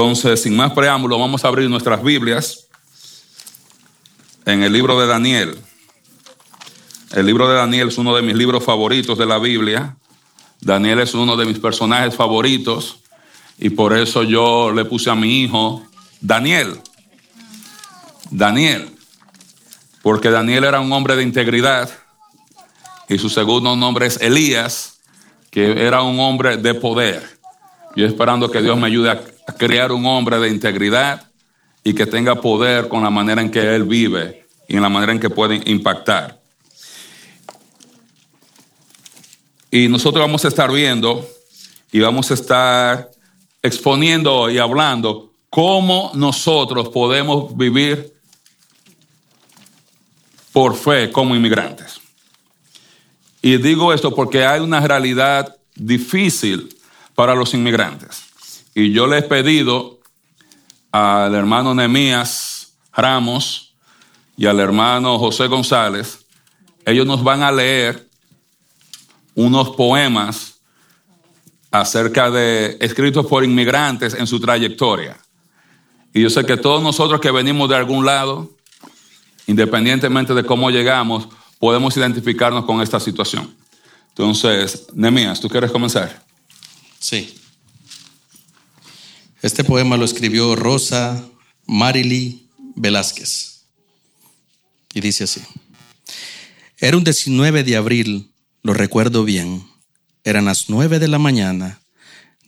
Entonces, sin más preámbulo, vamos a abrir nuestras Biblias en el libro de Daniel. El libro de Daniel es uno de mis libros favoritos de la Biblia. Daniel es uno de mis personajes favoritos y por eso yo le puse a mi hijo Daniel. Daniel. Porque Daniel era un hombre de integridad y su segundo nombre es Elías, que era un hombre de poder. Yo esperando que Dios me ayude a crear un hombre de integridad y que tenga poder con la manera en que él vive y en la manera en que puede impactar. Y nosotros vamos a estar viendo y vamos a estar exponiendo y hablando cómo nosotros podemos vivir por fe como inmigrantes. Y digo esto porque hay una realidad difícil para los inmigrantes. Y yo le he pedido al hermano Nemías Ramos y al hermano José González, ellos nos van a leer unos poemas acerca de escritos por inmigrantes en su trayectoria. Y yo sé que todos nosotros que venimos de algún lado, independientemente de cómo llegamos, podemos identificarnos con esta situación. Entonces, Nemías, ¿tú quieres comenzar? Sí. Este poema lo escribió Rosa Marily Velázquez. Y dice así. Era un 19 de abril, lo recuerdo bien. Eran las nueve de la mañana.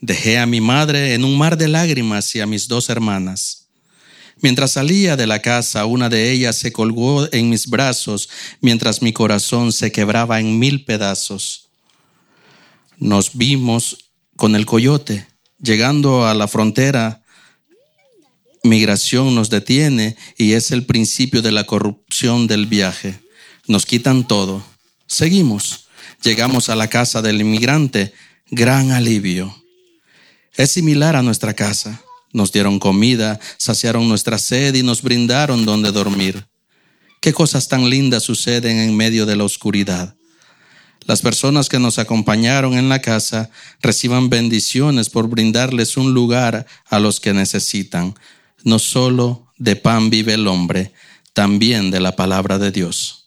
Dejé a mi madre en un mar de lágrimas y a mis dos hermanas. Mientras salía de la casa, una de ellas se colgó en mis brazos mientras mi corazón se quebraba en mil pedazos. Nos vimos con el coyote. Llegando a la frontera, migración nos detiene y es el principio de la corrupción del viaje. Nos quitan todo. Seguimos. Llegamos a la casa del inmigrante. Gran alivio. Es similar a nuestra casa. Nos dieron comida, saciaron nuestra sed y nos brindaron donde dormir. Qué cosas tan lindas suceden en medio de la oscuridad. Las personas que nos acompañaron en la casa reciban bendiciones por brindarles un lugar a los que necesitan. No solo de pan vive el hombre, también de la palabra de Dios.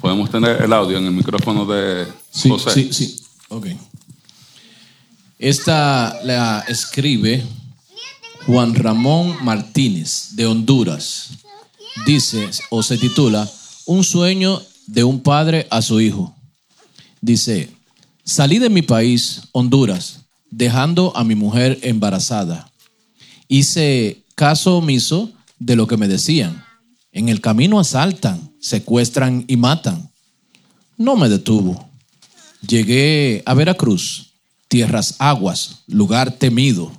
Podemos tener el audio en el micrófono de Sí, José. sí, sí. Ok. Esta la escribe Juan Ramón Martínez de Honduras. Dice o se titula Un sueño de un padre a su hijo. Dice, salí de mi país, Honduras, dejando a mi mujer embarazada. Hice caso omiso de lo que me decían. En el camino asaltan, secuestran y matan. No me detuvo. Llegué a Veracruz, tierras aguas, lugar temido.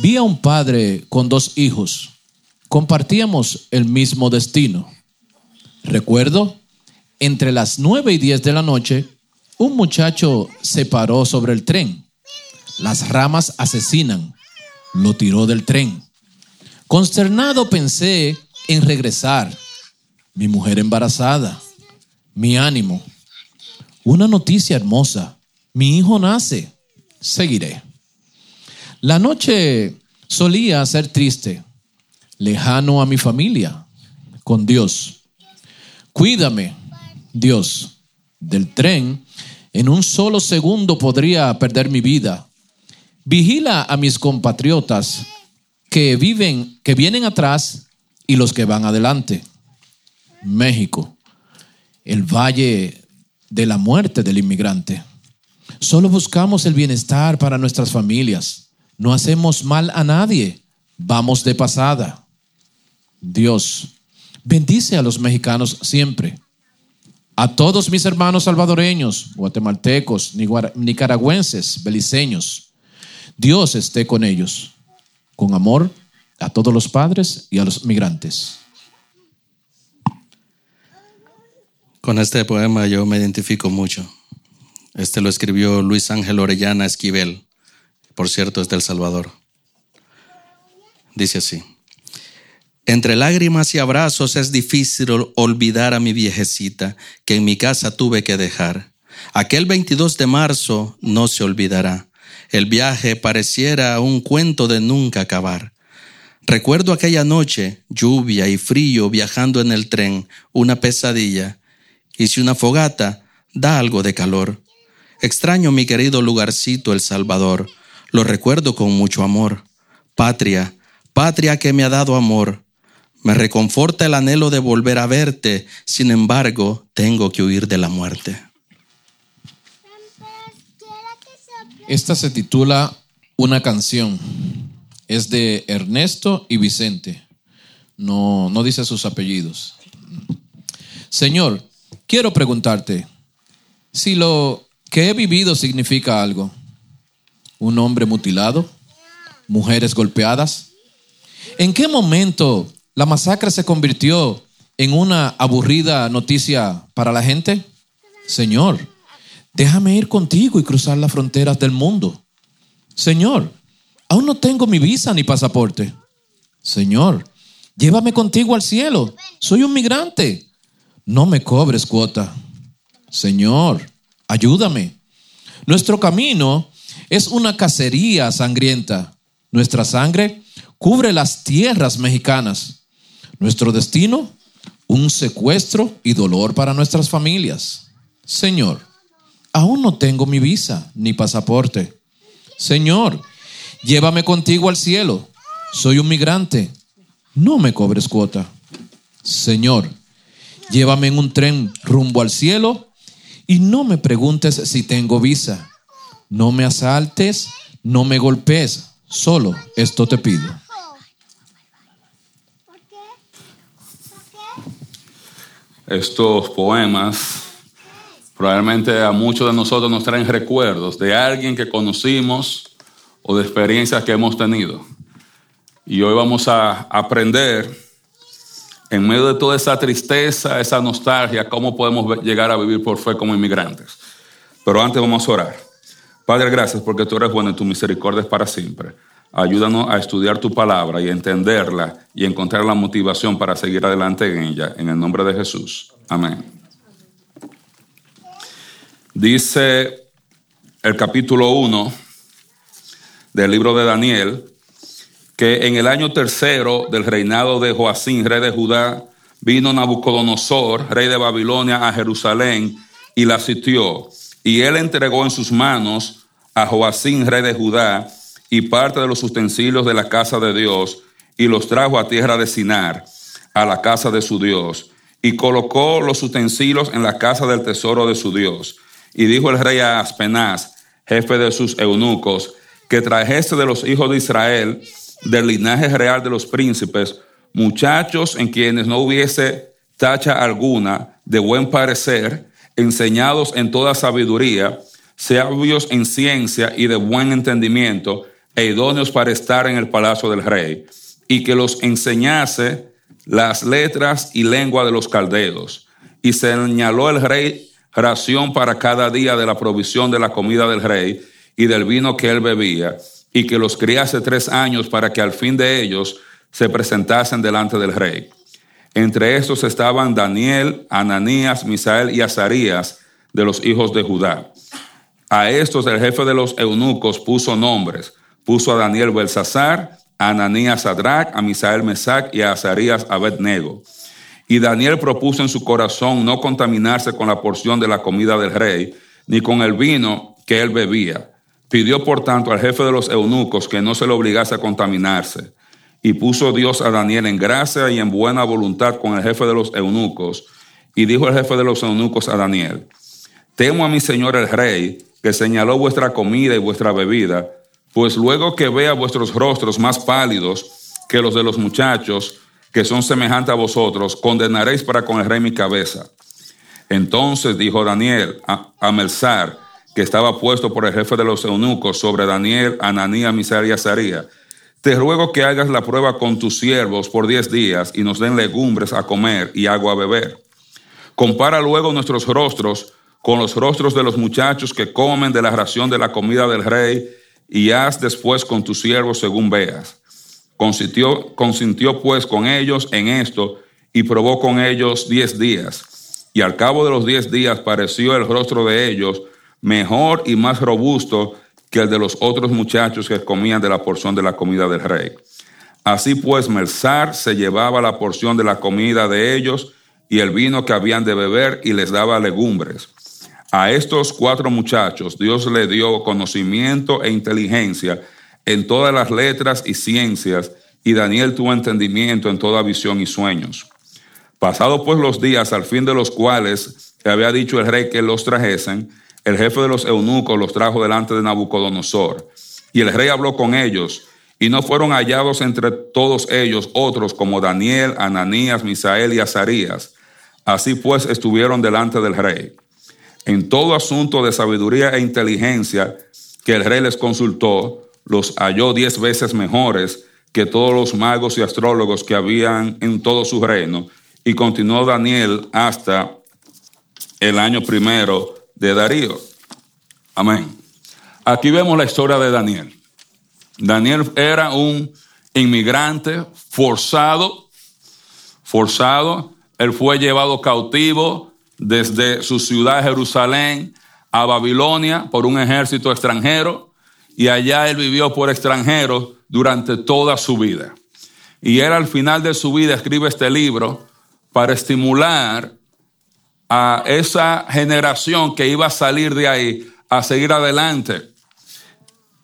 Vi a un padre con dos hijos. Compartíamos el mismo destino. Recuerdo, entre las nueve y diez de la noche, un muchacho se paró sobre el tren. Las ramas asesinan. Lo tiró del tren. Consternado pensé en regresar. Mi mujer embarazada. Mi ánimo. Una noticia hermosa. Mi hijo nace. Seguiré. La noche solía ser triste, lejano a mi familia, con Dios. Cuídame, Dios, del tren. En un solo segundo podría perder mi vida. Vigila a mis compatriotas que viven, que vienen atrás y los que van adelante. México, el valle de la muerte del inmigrante. Solo buscamos el bienestar para nuestras familias. No hacemos mal a nadie. Vamos de pasada. Dios, bendice a los mexicanos siempre. A todos mis hermanos salvadoreños, guatemaltecos, nicaragüenses, beliceños. Dios esté con ellos. Con amor a todos los padres y a los migrantes. Con este poema yo me identifico mucho. Este lo escribió Luis Ángel Orellana Esquivel. Por cierto, es del Salvador. Dice así. Entre lágrimas y abrazos es difícil olvidar a mi viejecita que en mi casa tuve que dejar. Aquel 22 de marzo no se olvidará. El viaje pareciera un cuento de nunca acabar. Recuerdo aquella noche, lluvia y frío viajando en el tren, una pesadilla. Hice una fogata, da algo de calor. Extraño mi querido lugarcito El Salvador. Lo recuerdo con mucho amor. Patria, patria que me ha dado amor. Me reconforta el anhelo de volver a verte, sin embargo, tengo que huir de la muerte. Esta se titula Una canción. Es de Ernesto y Vicente. No, no dice sus apellidos. Señor, quiero preguntarte si lo que he vivido significa algo. Un hombre mutilado, mujeres golpeadas. ¿En qué momento la masacre se convirtió en una aburrida noticia para la gente? Señor, déjame ir contigo y cruzar las fronteras del mundo. Señor, aún no tengo mi visa ni pasaporte. Señor, llévame contigo al cielo. Soy un migrante. No me cobres cuota. Señor, ayúdame. Nuestro camino es una cacería sangrienta. Nuestra sangre cubre las tierras mexicanas. Nuestro destino, un secuestro y dolor para nuestras familias. Señor, aún no tengo mi visa ni pasaporte. Señor, llévame contigo al cielo. Soy un migrante. No me cobres cuota. Señor, llévame en un tren rumbo al cielo y no me preguntes si tengo visa. No me asaltes, no me golpees. Solo esto te pido. estos poemas probablemente a muchos de nosotros nos traen recuerdos de alguien que conocimos o de experiencias que hemos tenido. Y hoy vamos a aprender, en medio de toda esa tristeza, esa nostalgia, cómo podemos llegar a vivir por fe como inmigrantes. Pero antes vamos a orar. Padre, gracias porque tú eres bueno y tu misericordia es para siempre. Ayúdanos a estudiar tu palabra y a entenderla y encontrar la motivación para seguir adelante en ella. En el nombre de Jesús. Amén. Dice el capítulo 1 del libro de Daniel que en el año tercero del reinado de Joacín, rey de Judá, vino Nabucodonosor, rey de Babilonia, a Jerusalén y la sitió. Y él entregó en sus manos a Joacín, rey de Judá, y parte de los utensilios de la casa de Dios y los trajo a tierra de Sinar, a la casa de su Dios, y colocó los utensilios en la casa del tesoro de su Dios. Y dijo el rey a Aspenaz, jefe de sus eunucos, que trajese de los hijos de Israel, del linaje real de los príncipes, muchachos en quienes no hubiese tacha alguna, de buen parecer, enseñados en toda sabiduría, sabios en ciencia y de buen entendimiento, e idóneos para estar en el palacio del rey, y que los enseñase las letras y lengua de los caldeos. Y señaló el rey ración para cada día de la provisión de la comida del rey y del vino que él bebía, y que los criase tres años para que al fin de ellos se presentasen delante del rey. Entre estos estaban Daniel, Ananías, Misael y Azarías de los hijos de Judá. A estos el jefe de los eunucos puso nombres, Puso a Daniel Belsasar, a Ananías Sadrach, a Misael Mesac y a Azarías Abednego. Y Daniel propuso en su corazón no contaminarse con la porción de la comida del rey, ni con el vino que él bebía. Pidió por tanto al jefe de los eunucos que no se le obligase a contaminarse. Y puso Dios a Daniel en gracia y en buena voluntad con el jefe de los eunucos. Y dijo el jefe de los eunucos a Daniel, temo a mi señor el rey, que señaló vuestra comida y vuestra bebida, pues luego que vea vuestros rostros más pálidos que los de los muchachos, que son semejantes a vosotros, condenaréis para con el rey mi cabeza. Entonces dijo Daniel a, a que estaba puesto por el jefe de los eunucos sobre Daniel, Ananías, Misael y Azaría, te ruego que hagas la prueba con tus siervos por diez días y nos den legumbres a comer y agua a beber. Compara luego nuestros rostros con los rostros de los muchachos que comen de la ración de la comida del rey y haz después con tus siervos según veas. Consintió, consintió pues con ellos en esto y probó con ellos diez días. Y al cabo de los diez días pareció el rostro de ellos mejor y más robusto que el de los otros muchachos que comían de la porción de la comida del rey. Así pues, Mersar se llevaba la porción de la comida de ellos y el vino que habían de beber y les daba legumbres. A estos cuatro muchachos Dios le dio conocimiento e inteligencia en todas las letras y ciencias, y Daniel tuvo entendimiento en toda visión y sueños. Pasados pues los días, al fin de los cuales le había dicho el rey que los trajesen, el jefe de los eunucos los trajo delante de Nabucodonosor. Y el rey habló con ellos, y no fueron hallados entre todos ellos otros como Daniel, Ananías, Misael y Azarías. Así pues estuvieron delante del rey. En todo asunto de sabiduría e inteligencia que el rey les consultó, los halló diez veces mejores que todos los magos y astrólogos que habían en todo su reino. Y continuó Daniel hasta el año primero de Darío. Amén. Aquí vemos la historia de Daniel. Daniel era un inmigrante forzado, forzado. Él fue llevado cautivo desde su ciudad Jerusalén a Babilonia por un ejército extranjero y allá él vivió por extranjero durante toda su vida. Y él al final de su vida escribe este libro para estimular a esa generación que iba a salir de ahí a seguir adelante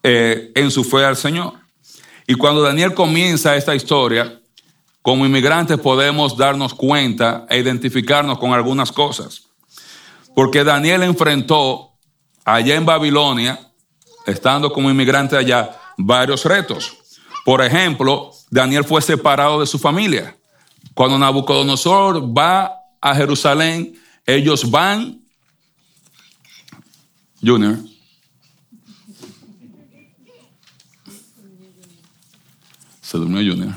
eh, en su fe al Señor. Y cuando Daniel comienza esta historia, como inmigrantes podemos darnos cuenta e identificarnos con algunas cosas. Porque Daniel enfrentó allá en Babilonia, estando como inmigrante allá, varios retos. Por ejemplo, Daniel fue separado de su familia. Cuando Nabucodonosor va a Jerusalén, ellos van, Junior, se durmió Junior.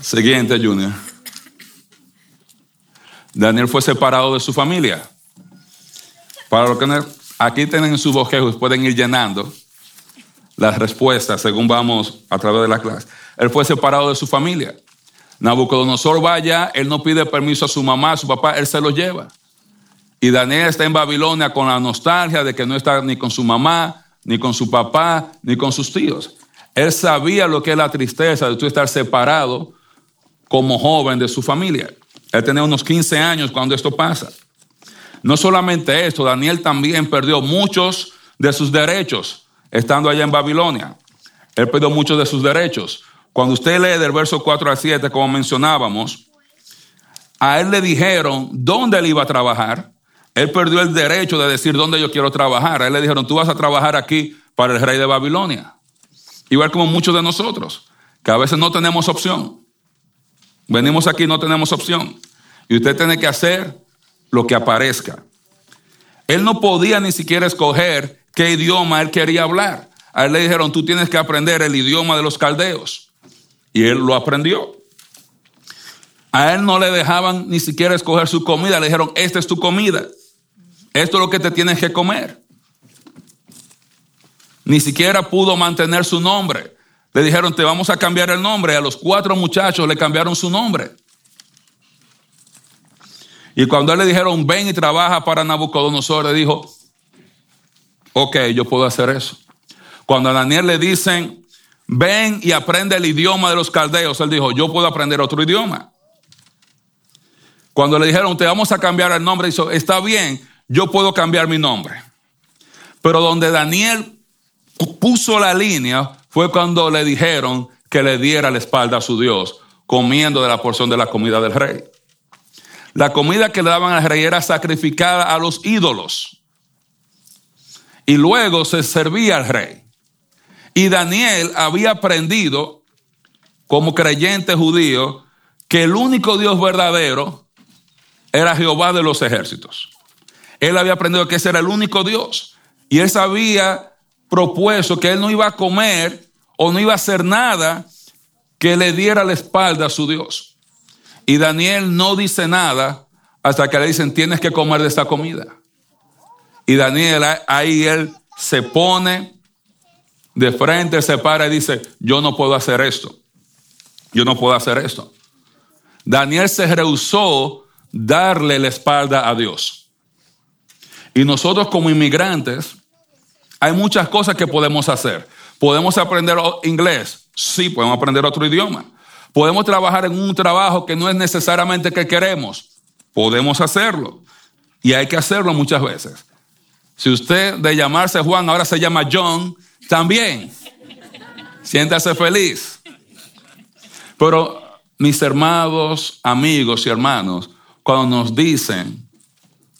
Siguiente, Junior. Daniel fue separado de su familia. Para lo que aquí tienen sus bosquejos, pueden ir llenando las respuestas según vamos a través de la clase. Él fue separado de su familia. Nabucodonosor vaya, él no pide permiso a su mamá, a su papá, él se lo lleva. Y Daniel está en Babilonia con la nostalgia de que no está ni con su mamá, ni con su papá, ni con sus tíos. Él sabía lo que es la tristeza de estar separado como joven de su familia. Él tenía unos 15 años cuando esto pasa. No solamente esto, Daniel también perdió muchos de sus derechos estando allá en Babilonia. Él perdió muchos de sus derechos. Cuando usted lee del verso 4 al 7, como mencionábamos, a él le dijeron dónde él iba a trabajar. Él perdió el derecho de decir dónde yo quiero trabajar. A él le dijeron, tú vas a trabajar aquí para el rey de Babilonia. Igual como muchos de nosotros, que a veces no tenemos opción. Venimos aquí, no tenemos opción. Y usted tiene que hacer lo que aparezca. Él no podía ni siquiera escoger qué idioma él quería hablar. A él le dijeron, tú tienes que aprender el idioma de los caldeos. Y él lo aprendió. A él no le dejaban ni siquiera escoger su comida. Le dijeron, esta es tu comida. Esto es lo que te tienes que comer. Ni siquiera pudo mantener su nombre. Le dijeron, te vamos a cambiar el nombre. A los cuatro muchachos le cambiaron su nombre. Y cuando él le dijeron, ven y trabaja para Nabucodonosor, le dijo, ok, yo puedo hacer eso. Cuando a Daniel le dicen, ven y aprende el idioma de los caldeos. Él dijo, yo puedo aprender otro idioma. Cuando le dijeron, te vamos a cambiar el nombre, dijo, está bien, yo puedo cambiar mi nombre. Pero donde Daniel puso la línea fue cuando le dijeron que le diera la espalda a su Dios, comiendo de la porción de la comida del rey. La comida que le daban al rey era sacrificada a los ídolos. Y luego se servía al rey. Y Daniel había aprendido, como creyente judío, que el único Dios verdadero era Jehová de los ejércitos. Él había aprendido que ese era el único Dios. Y él había propuesto que él no iba a comer o no iba a hacer nada que le diera la espalda a su Dios. Y Daniel no dice nada hasta que le dicen, tienes que comer de esta comida. Y Daniel ahí él se pone de frente se para y dice, yo no puedo hacer esto. Yo no puedo hacer esto. Daniel se rehusó darle la espalda a Dios. Y nosotros como inmigrantes, hay muchas cosas que podemos hacer. Podemos aprender inglés, sí, podemos aprender otro idioma. Podemos trabajar en un trabajo que no es necesariamente que queremos, podemos hacerlo. Y hay que hacerlo muchas veces. Si usted de llamarse Juan ahora se llama John, también. Siéntase feliz. Pero mis hermanos, amigos y hermanos, cuando nos dicen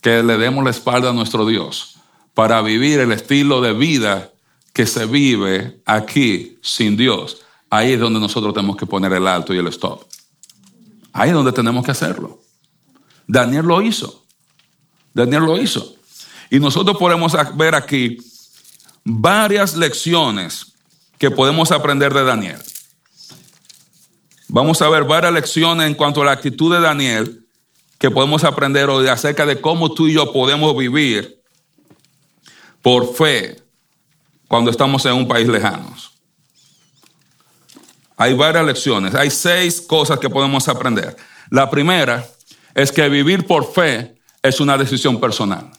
que le demos la espalda a nuestro Dios para vivir el estilo de vida que se vive aquí sin Dios, ahí es donde nosotros tenemos que poner el alto y el stop. Ahí es donde tenemos que hacerlo. Daniel lo hizo. Daniel lo hizo. Y nosotros podemos ver aquí varias lecciones que podemos aprender de Daniel. Vamos a ver varias lecciones en cuanto a la actitud de Daniel que podemos aprender hoy acerca de cómo tú y yo podemos vivir por fe cuando estamos en un país lejano. Hay varias lecciones, hay seis cosas que podemos aprender. La primera es que vivir por fe es una decisión personal.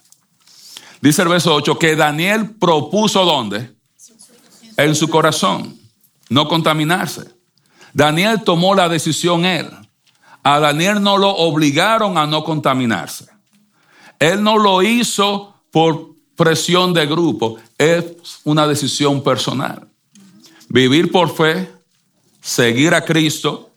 Dice el verso 8 que Daniel propuso dónde? En su corazón, no contaminarse. Daniel tomó la decisión él. A Daniel no lo obligaron a no contaminarse. Él no lo hizo por presión de grupo, es una decisión personal. Vivir por fe, seguir a Cristo,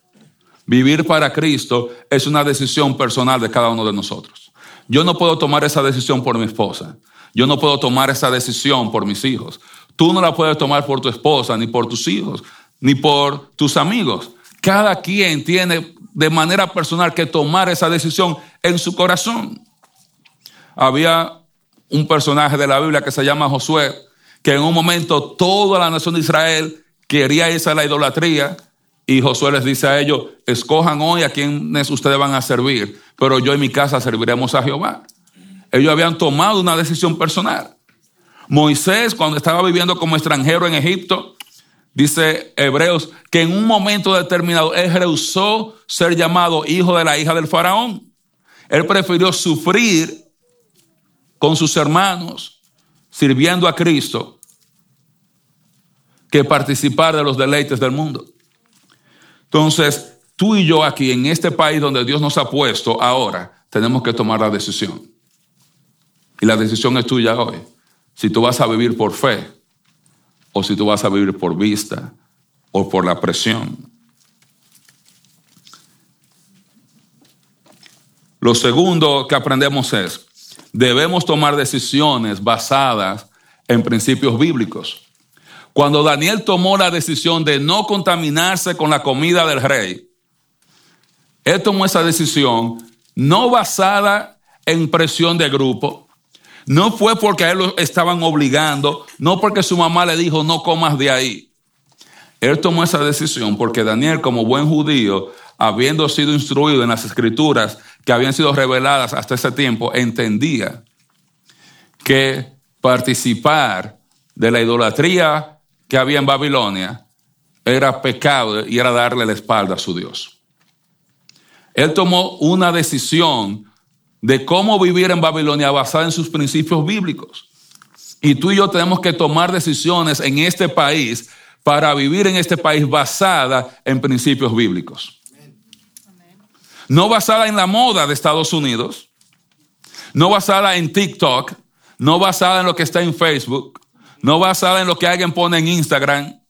vivir para Cristo es una decisión personal de cada uno de nosotros. Yo no puedo tomar esa decisión por mi esposa. Yo no puedo tomar esa decisión por mis hijos. Tú no la puedes tomar por tu esposa, ni por tus hijos, ni por tus amigos. Cada quien tiene de manera personal que tomar esa decisión en su corazón. Había un personaje de la Biblia que se llama Josué, que en un momento toda la nación de Israel quería irse a la idolatría y Josué les dice a ellos, escojan hoy a quienes ustedes van a servir, pero yo en mi casa serviremos a Jehová. Ellos habían tomado una decisión personal. Moisés, cuando estaba viviendo como extranjero en Egipto, dice Hebreos, que en un momento determinado él rehusó ser llamado hijo de la hija del faraón. Él prefirió sufrir con sus hermanos, sirviendo a Cristo, que participar de los deleites del mundo. Entonces, tú y yo aquí, en este país donde Dios nos ha puesto ahora, tenemos que tomar la decisión. Y la decisión es tuya hoy. Si tú vas a vivir por fe o si tú vas a vivir por vista o por la presión. Lo segundo que aprendemos es, debemos tomar decisiones basadas en principios bíblicos. Cuando Daniel tomó la decisión de no contaminarse con la comida del rey, él tomó esa decisión no basada en presión de grupo, no fue porque a él lo estaban obligando, no porque su mamá le dijo no comas de ahí. Él tomó esa decisión porque Daniel, como buen judío, habiendo sido instruido en las escrituras que habían sido reveladas hasta ese tiempo, entendía que participar de la idolatría que había en Babilonia era pecado y era darle la espalda a su Dios. Él tomó una decisión de cómo vivir en Babilonia basada en sus principios bíblicos. Y tú y yo tenemos que tomar decisiones en este país para vivir en este país basada en principios bíblicos. No basada en la moda de Estados Unidos, no basada en TikTok, no basada en lo que está en Facebook, no basada en lo que alguien pone en Instagram,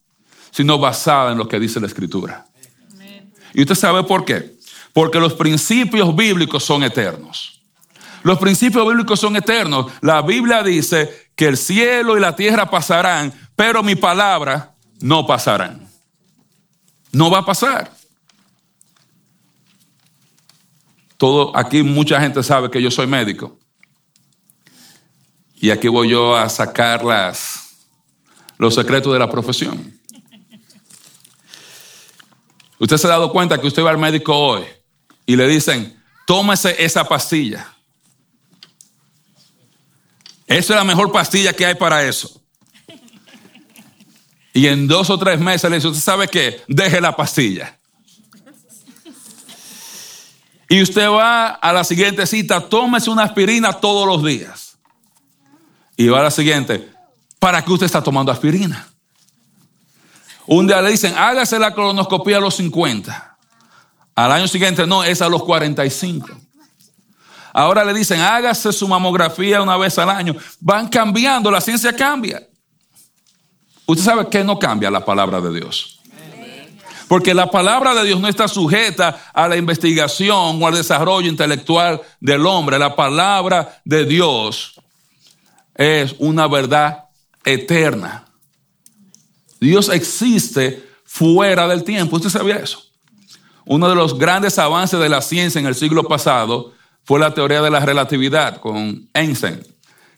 sino basada en lo que dice la Escritura. ¿Y usted sabe por qué? Porque los principios bíblicos son eternos. Los principios bíblicos son eternos. La Biblia dice que el cielo y la tierra pasarán, pero mi palabra no pasarán. No va a pasar. Todo, aquí mucha gente sabe que yo soy médico. Y aquí voy yo a sacar las, los secretos de la profesión. Usted se ha dado cuenta que usted va al médico hoy y le dicen, tómese esa pastilla. Esa es la mejor pastilla que hay para eso. Y en dos o tres meses le dice, ¿usted sabe qué? Deje la pastilla. Y usted va a la siguiente cita, tómese una aspirina todos los días. Y va a la siguiente, ¿para qué usted está tomando aspirina? Un día le dicen, hágase la colonoscopia a los 50. Al año siguiente, no, es a los 45. Ahora le dicen, hágase su mamografía una vez al año. Van cambiando, la ciencia cambia. Usted sabe que no cambia la palabra de Dios. Porque la palabra de Dios no está sujeta a la investigación o al desarrollo intelectual del hombre. La palabra de Dios es una verdad eterna. Dios existe fuera del tiempo. ¿Usted sabía eso? Uno de los grandes avances de la ciencia en el siglo pasado fue la teoría de la relatividad con Einstein,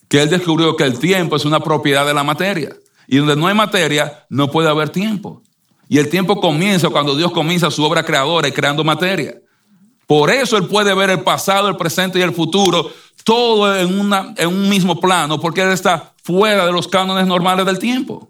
que él descubrió que el tiempo es una propiedad de la materia. Y donde no hay materia, no puede haber tiempo. Y el tiempo comienza cuando Dios comienza su obra creadora y creando materia. Por eso Él puede ver el pasado, el presente y el futuro, todo en, un mismo plano, porque Él está fuera de los cánones normales del tiempo.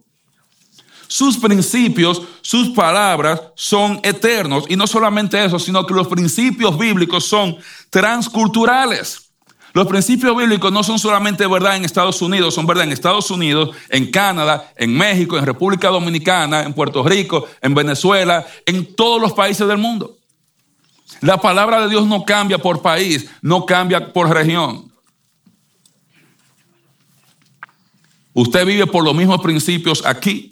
Sus principios, sus palabras son eternos. Y no solamente eso, sino que los principios bíblicos son transculturales. Los principios bíblicos no son solamente verdad en Estados Unidos, son verdad en Estados Unidos, en Canadá, en México, en República Dominicana, en Puerto Rico, en Venezuela, en todos los países del mundo. La palabra de Dios no cambia por país, no cambia por región. Usted vive por los mismos principios aquí.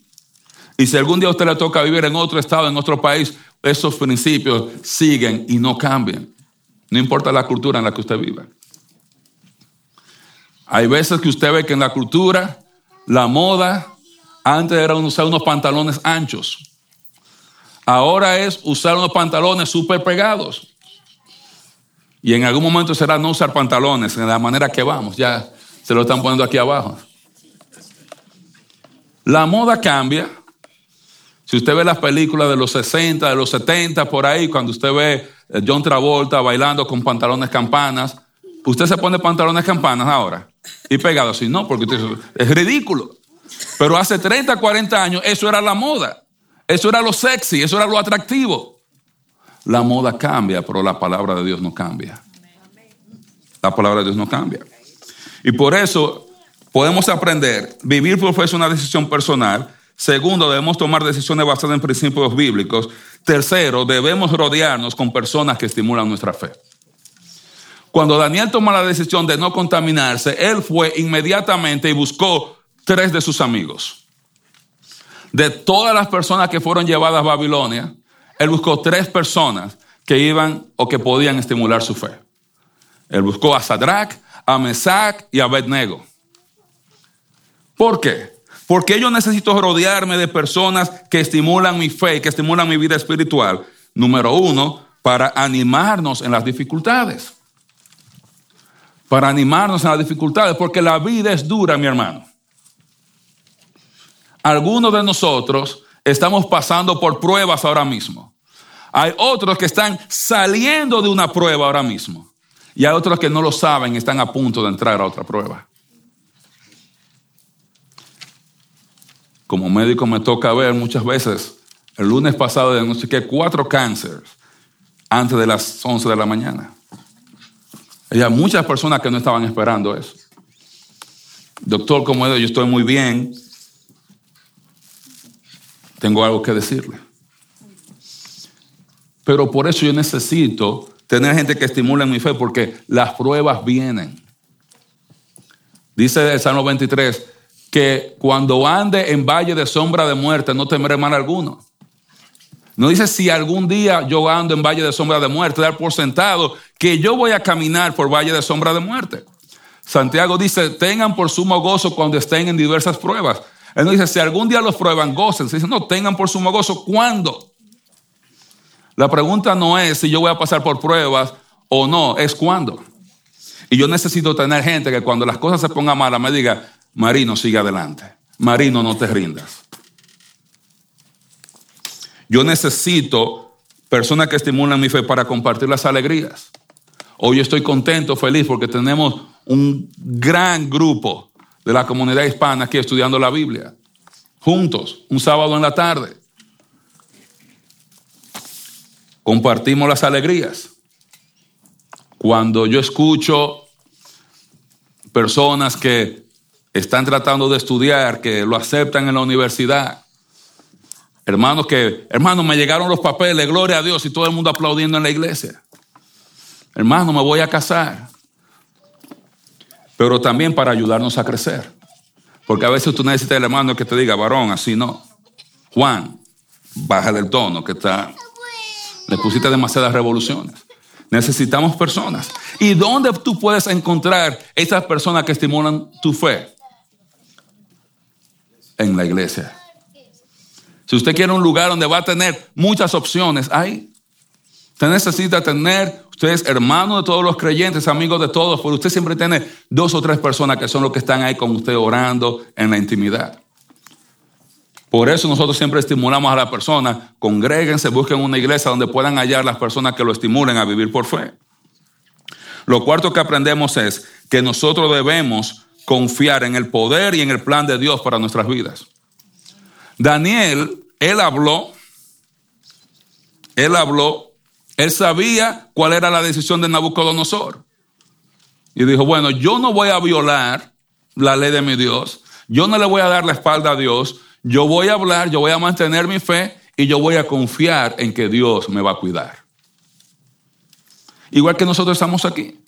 Y si algún día a usted le toca vivir en otro estado, en otro país, esos principios siguen y no cambian. No importa la cultura en la que usted viva. Hay veces que usted ve que en la cultura, la moda, antes era usar unos pantalones anchos. Ahora es usar unos pantalones súper pegados. Y en algún momento será no usar pantalones, en la manera que vamos. Ya se lo están poniendo aquí abajo. La moda cambia. Si usted ve las películas de los 60, de los 70, por ahí, cuando usted ve John Travolta bailando con pantalones campanas, usted se pone pantalones campanas ahora y pegado así, no, porque es ridículo. Pero hace 30, 40 años eso era la moda, eso era lo sexy, eso era lo atractivo. La moda cambia, pero la palabra de Dios no cambia. La palabra de Dios no cambia. Y por eso podemos aprender, vivir por fe es una decisión personal. Segundo, debemos tomar decisiones basadas en principios bíblicos. Tercero, debemos rodearnos con personas que estimulan nuestra fe. Cuando Daniel tomó la decisión de no contaminarse, él fue inmediatamente y buscó tres de sus amigos. De todas las personas que fueron llevadas a Babilonia, él buscó tres personas que iban o que podían estimular su fe. Él buscó a Sadrach, a Mesach y a Abednego. ¿Por qué? Porque yo necesito rodearme de personas que estimulan mi fe, que estimulan mi vida espiritual. Número uno, para animarnos en las dificultades para animarnos en las dificultades, porque la vida es dura, mi hermano. Algunos de nosotros estamos pasando por pruebas ahora mismo. Hay otros que están saliendo de una prueba ahora mismo. Y hay otros que no lo saben y están a punto de entrar a otra prueba. Como médico me toca ver muchas veces, el lunes pasado diagnostiqué cuatro cánceres antes de las 11 de la mañana. Hay muchas personas que no estaban esperando eso. Doctor, como yo estoy muy bien. Tengo algo que decirle. Pero por eso yo necesito tener gente que estimule mi fe, porque las pruebas vienen. Dice el Salmo 23 que cuando ande en valle de sombra de muerte no temeré mal alguno. No dice si algún día yo ando en valle de sombra de muerte, dar por sentado que yo voy a caminar por valle de sombra de muerte. Santiago dice, tengan por sumo gozo cuando estén en diversas pruebas. Él no dice, si algún día los prueban, gocen. Se dice, no, tengan por sumo gozo. ¿Cuándo? La pregunta no es si yo voy a pasar por pruebas o no, es cuándo. Y yo necesito tener gente que cuando las cosas se pongan malas me diga, Marino, sigue adelante. Marino, no te rindas. Yo necesito personas que estimulan mi fe para compartir las alegrías. Hoy estoy contento, feliz, porque tenemos un gran grupo de la comunidad hispana aquí estudiando la Biblia. juntos, un sábado en la tarde. Compartimos las alegrías. Cuando yo escucho personas que están tratando de estudiar, que lo aceptan en la universidad, hermanos que, hermanos, me llegaron los papeles, gloria a Dios, y todo el mundo aplaudiendo en la iglesia. Hermano, me voy a casar. Pero también para ayudarnos a crecer. Porque a veces tú necesitas el hermano que te diga, varón, así no. Juan, baja del tono, que está. Le pusiste demasiadas revoluciones. Necesitamos personas. ¿Y dónde tú puedes encontrar esas personas que estimulan tu fe? En la iglesia. Si usted quiere un lugar donde va a tener muchas opciones, ahí. Usted necesita tener, usted es hermano de todos los creyentes, amigo de todos, pero usted siempre tiene dos o tres personas que son los que están ahí con usted orando en la intimidad. Por eso nosotros siempre estimulamos a la persona, congréguense, busquen una iglesia donde puedan hallar las personas que lo estimulen a vivir por fe. Lo cuarto que aprendemos es que nosotros debemos confiar en el poder y en el plan de Dios para nuestras vidas. Daniel, él habló, él habló él sabía cuál era la decisión de Nabucodonosor. Y dijo, bueno, yo no voy a violar la ley de mi Dios, yo no le voy a dar la espalda a Dios, yo voy a hablar, yo voy a mantener mi fe y yo voy a confiar en que Dios me va a cuidar. Igual que nosotros estamos aquí.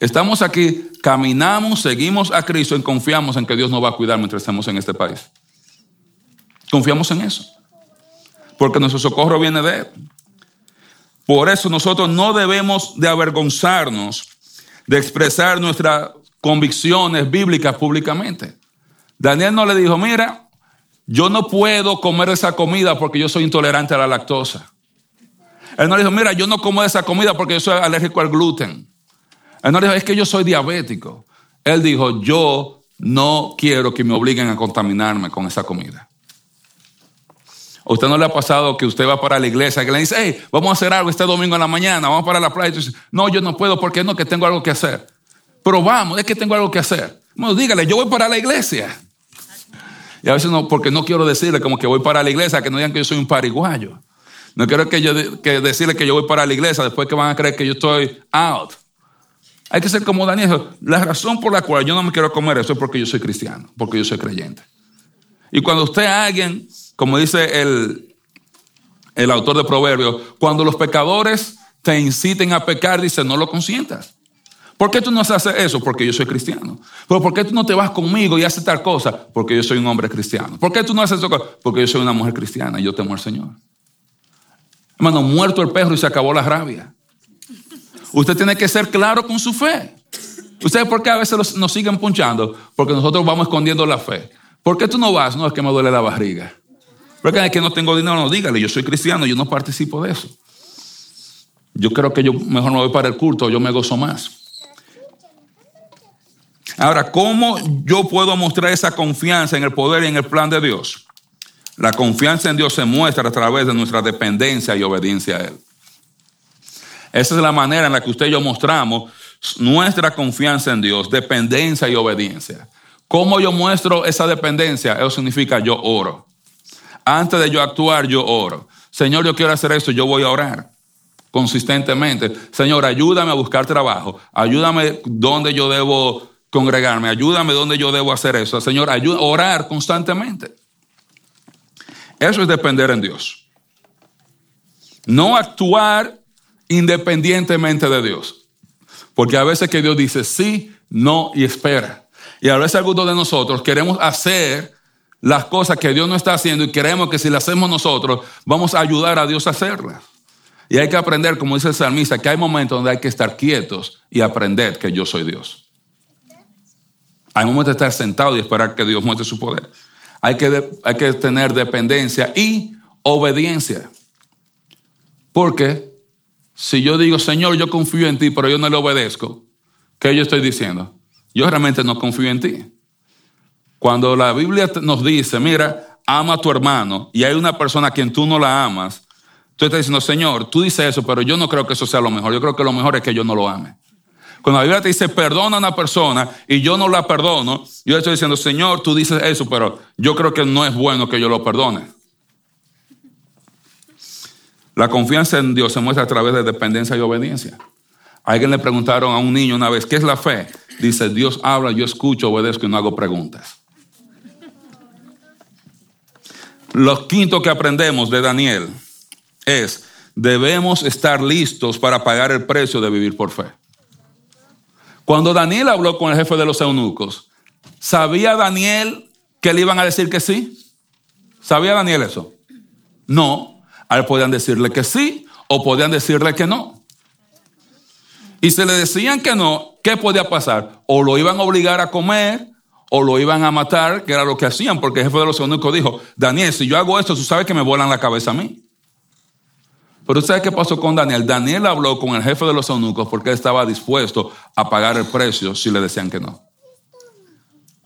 Estamos aquí, caminamos, seguimos a Cristo y confiamos en que Dios nos va a cuidar mientras estemos en este país. Confiamos en eso. Porque nuestro socorro viene de Él. Por eso nosotros no debemos de avergonzarnos de expresar nuestras convicciones bíblicas públicamente. Daniel no le dijo, mira, yo no puedo comer esa comida porque yo soy intolerante a la lactosa. Él no le dijo, mira, yo no como esa comida porque yo soy alérgico al gluten. Él no le dijo, es que yo soy diabético. Él dijo, yo no quiero que me obliguen a contaminarme con esa comida usted no le ha pasado que usted va para la iglesia que le dice, hey, vamos a hacer algo este domingo en la mañana, vamos para la playa? Y dice, no, yo no puedo porque no, que tengo algo que hacer. Pero vamos, es que tengo algo que hacer. Bueno, dígale, yo voy para la iglesia. Y a veces no, porque no quiero decirle como que voy para la iglesia, que no digan que yo soy un pariguayo. No quiero que yo que decirle que yo voy para la iglesia después que van a creer que yo estoy out. Hay que ser como Daniel. La razón por la cual yo no me quiero comer eso es porque yo soy cristiano, porque yo soy creyente. Y cuando usted alguien como dice el, el autor de Proverbios, cuando los pecadores te inciten a pecar, dice, no lo consientas. ¿Por qué tú no haces eso? Porque yo soy cristiano. Pero ¿por qué tú no te vas conmigo y haces tal cosa? Porque yo soy un hombre cristiano. ¿Por qué tú no haces eso? Porque yo soy una mujer cristiana y yo temo al Señor. Hermano, muerto el perro y se acabó la rabia. Usted tiene que ser claro con su fe. ¿Ustedes por qué a veces nos siguen punchando? Porque nosotros vamos escondiendo la fe. ¿Por qué tú no vas? No, es que me duele la barriga. Porque es que no tengo dinero, no dígale, yo soy cristiano, yo no participo de eso. Yo creo que yo mejor me voy para el culto, yo me gozo más. Ahora, ¿cómo yo puedo mostrar esa confianza en el poder y en el plan de Dios? La confianza en Dios se muestra a través de nuestra dependencia y obediencia a Él. Esa es la manera en la que usted y yo mostramos nuestra confianza en Dios, dependencia y obediencia. ¿Cómo yo muestro esa dependencia? Eso significa yo oro. Antes de yo actuar, yo oro. Señor, yo quiero hacer esto, yo voy a orar consistentemente. Señor, ayúdame a buscar trabajo. Ayúdame donde yo debo congregarme. Ayúdame donde yo debo hacer eso. Señor, ayuda, orar constantemente. Eso es depender en Dios. No actuar independientemente de Dios. Porque a veces que Dios dice sí, no y espera. Y a veces algunos de nosotros queremos hacer las cosas que Dios no está haciendo y creemos que si las hacemos nosotros, vamos a ayudar a Dios a hacerlas. Y hay que aprender, como dice el salmista, que hay momentos donde hay que estar quietos y aprender que yo soy Dios. Hay momentos de estar sentado y esperar que Dios muestre su poder. Hay que, hay que tener dependencia y obediencia. Porque si yo digo, Señor, yo confío en ti, pero yo no le obedezco, ¿qué yo estoy diciendo? Yo realmente no confío en ti. Cuando la Biblia nos dice, mira, ama a tu hermano y hay una persona a quien tú no la amas, tú estás diciendo, Señor, tú dices eso, pero yo no creo que eso sea lo mejor. Yo creo que lo mejor es que yo no lo ame. Cuando la Biblia te dice perdona a una persona y yo no la perdono, yo estoy diciendo, Señor, tú dices eso, pero yo creo que no es bueno que yo lo perdone. La confianza en Dios se muestra a través de dependencia y obediencia. Alguien le preguntaron a un niño una vez, ¿qué es la fe? Dice, Dios habla, yo escucho, obedezco y no hago preguntas. Lo quinto que aprendemos de Daniel es, debemos estar listos para pagar el precio de vivir por fe. Cuando Daniel habló con el jefe de los eunucos, ¿sabía Daniel que le iban a decir que sí? ¿Sabía Daniel eso? No. A podían decirle que sí o podían decirle que no. Y si le decían que no, ¿qué podía pasar? O lo iban a obligar a comer o lo iban a matar, que era lo que hacían, porque el jefe de los eunucos dijo, Daniel, si yo hago esto, tú sabes que me vuelan la cabeza a mí. Pero ¿sabes qué pasó con Daniel? Daniel habló con el jefe de los eunucos porque él estaba dispuesto a pagar el precio si le decían que no.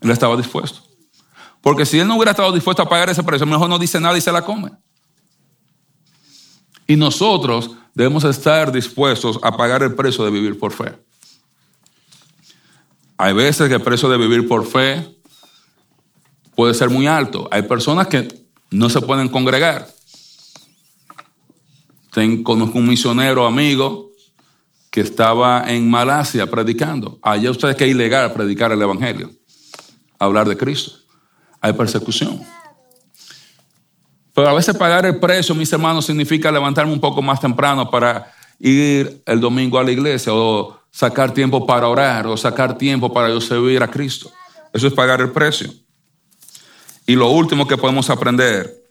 Él estaba dispuesto. Porque si él no hubiera estado dispuesto a pagar ese precio, mejor no dice nada y se la come. Y nosotros debemos estar dispuestos a pagar el precio de vivir por fe. Hay veces que el precio de vivir por fe puede ser muy alto. Hay personas que no se pueden congregar. conozco un misionero amigo que estaba en Malasia predicando. Allá ustedes que es ilegal predicar el Evangelio, hablar de Cristo. Hay persecución. Pero a veces pagar el precio, mis hermanos, significa levantarme un poco más temprano para ir el domingo a la iglesia o sacar tiempo para orar o sacar tiempo para yo servir a Cristo. Eso es pagar el precio. Y lo último que podemos aprender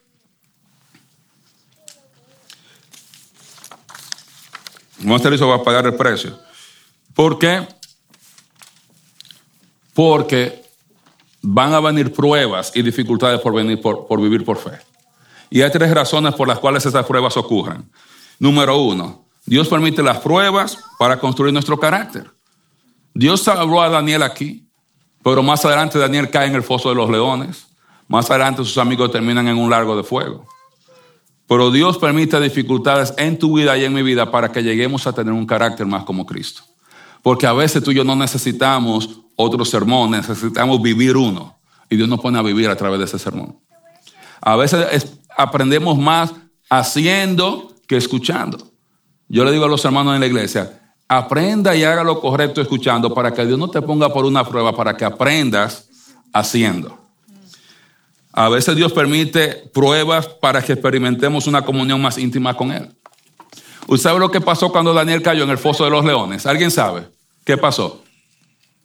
No estar listo para pagar el precio. ¿Por qué? Porque van a venir pruebas y dificultades por, venir por, por vivir por fe. Y hay tres razones por las cuales esas pruebas ocurren. Número uno, Dios permite las pruebas para construir nuestro carácter. Dios habló a Daniel aquí, pero más adelante Daniel cae en el foso de los leones. Más adelante sus amigos terminan en un largo de fuego. Pero Dios permite dificultades en tu vida y en mi vida para que lleguemos a tener un carácter más como Cristo. Porque a veces tú y yo no necesitamos otro sermón, necesitamos vivir uno. Y Dios nos pone a vivir a través de ese sermón. A veces aprendemos más haciendo que escuchando. Yo le digo a los hermanos en la iglesia, aprenda y haga lo correcto escuchando para que Dios no te ponga por una prueba, para que aprendas haciendo. A veces Dios permite pruebas para que experimentemos una comunión más íntima con Él. ¿Usted sabe lo que pasó cuando Daniel cayó en el foso de los leones? ¿Alguien sabe? ¿Qué pasó?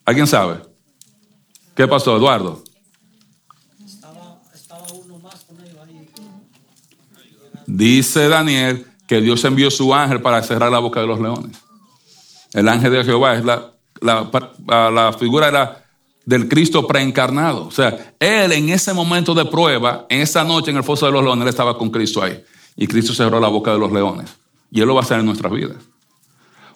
¿Alguien sabe? ¿Qué pasó, Eduardo? Dice Daniel que Dios envió su ángel para cerrar la boca de los leones. El ángel de Jehová es la, la, figura del Cristo preencarnado. O sea, él en ese momento de prueba, en esa noche en el foso de los leones, él estaba con Cristo ahí. Y Cristo cerró la boca de los leones. Y él lo va a hacer en nuestras vidas.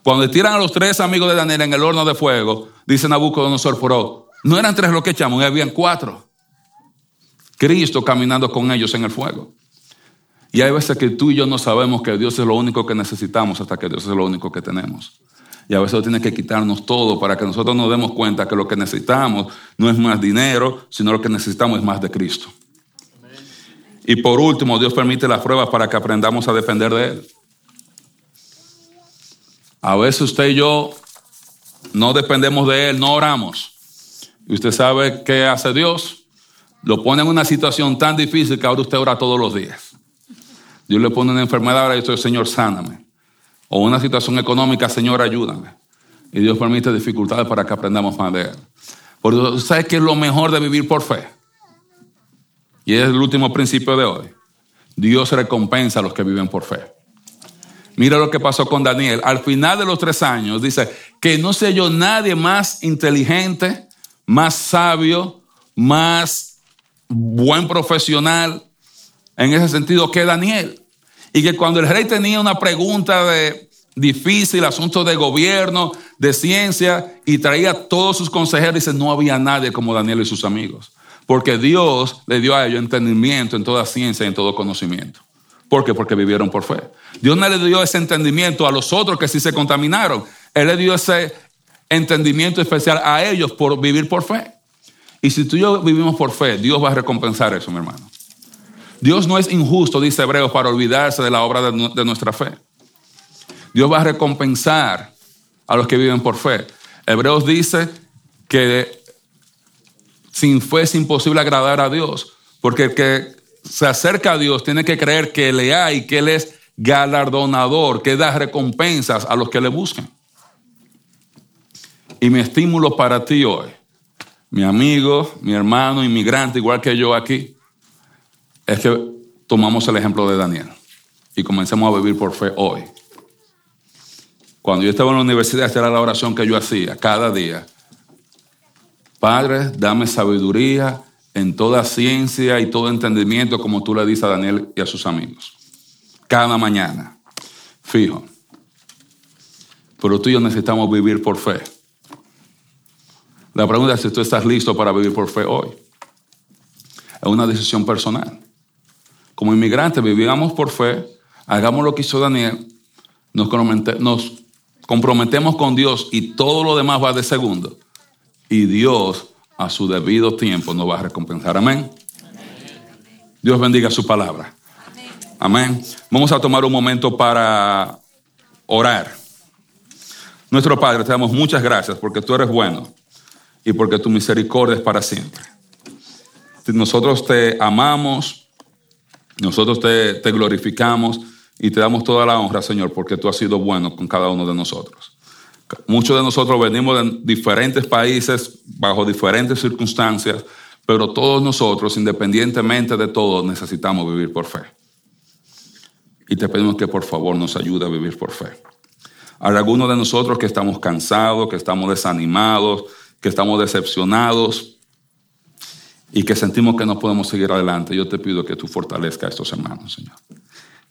Cuando tiran a los tres amigos de Daniel en el horno de fuego, dice Nabucodonosor, pero no eran tres los que echamos, habían cuatro. Cristo caminando con ellos en el fuego. Y hay veces que tú y yo no sabemos que Dios es lo único que necesitamos hasta que Dios es lo único que tenemos. Y a veces tiene que quitarnos todo para que nosotros nos demos cuenta que lo que necesitamos no es más dinero, sino lo que necesitamos es más de Cristo. Y por último, Dios permite las pruebas para que aprendamos a depender de Él. A veces usted y yo no dependemos de Él, no oramos. Y usted sabe qué hace Dios. Lo pone en una situación tan difícil que ahora usted ora todos los días. Dios le pone una enfermedad, ahora dice, Señor, sáname o una situación económica, Señor, ayúdame. Y Dios permite dificultades para que aprendamos más de Él. Porque ¿sabes qué es lo mejor de vivir por fe? Y es el último principio de hoy. Dios recompensa a los que viven por fe. Mira lo que pasó con Daniel. Al final de los tres años dice que no sé yo nadie más inteligente, más sabio, más buen profesional en ese sentido que Daniel. Y que cuando el rey tenía una pregunta de difícil, asunto de gobierno, de ciencia, y traía todos sus consejeros, dice, no había nadie como Daniel y sus amigos. Porque Dios le dio a ellos entendimiento en toda ciencia y en todo conocimiento. ¿Por qué? Porque vivieron por fe. Dios no le dio ese entendimiento a los otros que sí se contaminaron. Él le dio ese entendimiento especial a ellos por vivir por fe. Y si tú y yo vivimos por fe, Dios va a recompensar eso, mi hermano. Dios no es injusto, dice Hebreos, para olvidarse de la obra de, nuestra fe. Dios va a recompensar a los que viven por fe. Hebreos dice que sin fe es imposible agradar a Dios, porque el que se acerca a Dios tiene que creer que le hay, que Él es galardonador, que da recompensas a los que le buscan. Y mi estímulo para ti hoy, mi amigo, mi hermano, inmigrante, igual que yo aquí, es que tomamos el ejemplo de Daniel y comencemos a vivir por fe hoy. Cuando yo estaba en la universidad, esta era la oración que yo hacía cada día. Padre, dame sabiduría en toda ciencia y todo entendimiento, como tú le dices a Daniel y a sus amigos. Cada mañana. Fijo. Pero tú y yo necesitamos vivir por fe. La pregunta es si tú estás listo para vivir por fe hoy. Es una decisión personal. Como inmigrantes vivamos por fe, hagamos lo que hizo Daniel, nos comprometemos con Dios y todo lo demás va de segundo. Y Dios a su debido tiempo nos va a recompensar. Amén. Dios bendiga su palabra. Amén. Vamos a tomar un momento para orar. Nuestro Padre, te damos muchas gracias porque tú eres bueno y porque tu misericordia es para siempre. Nosotros te amamos, nosotros te, te glorificamos y te damos toda la honra, Señor, porque tú has sido bueno con cada uno de nosotros. Muchos de nosotros venimos de diferentes países, bajo diferentes circunstancias, pero todos nosotros, independientemente de todo, necesitamos vivir por fe. Y te pedimos que por favor nos ayude a vivir por fe. Hay algunos de nosotros que estamos cansados, que estamos desanimados, que estamos decepcionados y que sentimos que no podemos seguir adelante. Yo te pido que tú fortalezcas a estos hermanos, Señor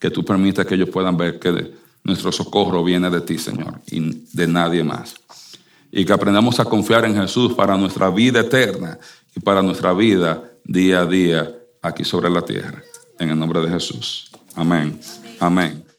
que tú permitas que ellos puedan ver que nuestro socorro viene de ti, Señor, y de nadie más. Y que aprendamos a confiar en Jesús para nuestra vida eterna y para nuestra vida día a día aquí sobre la tierra. En el nombre de Jesús. Amén. Amén.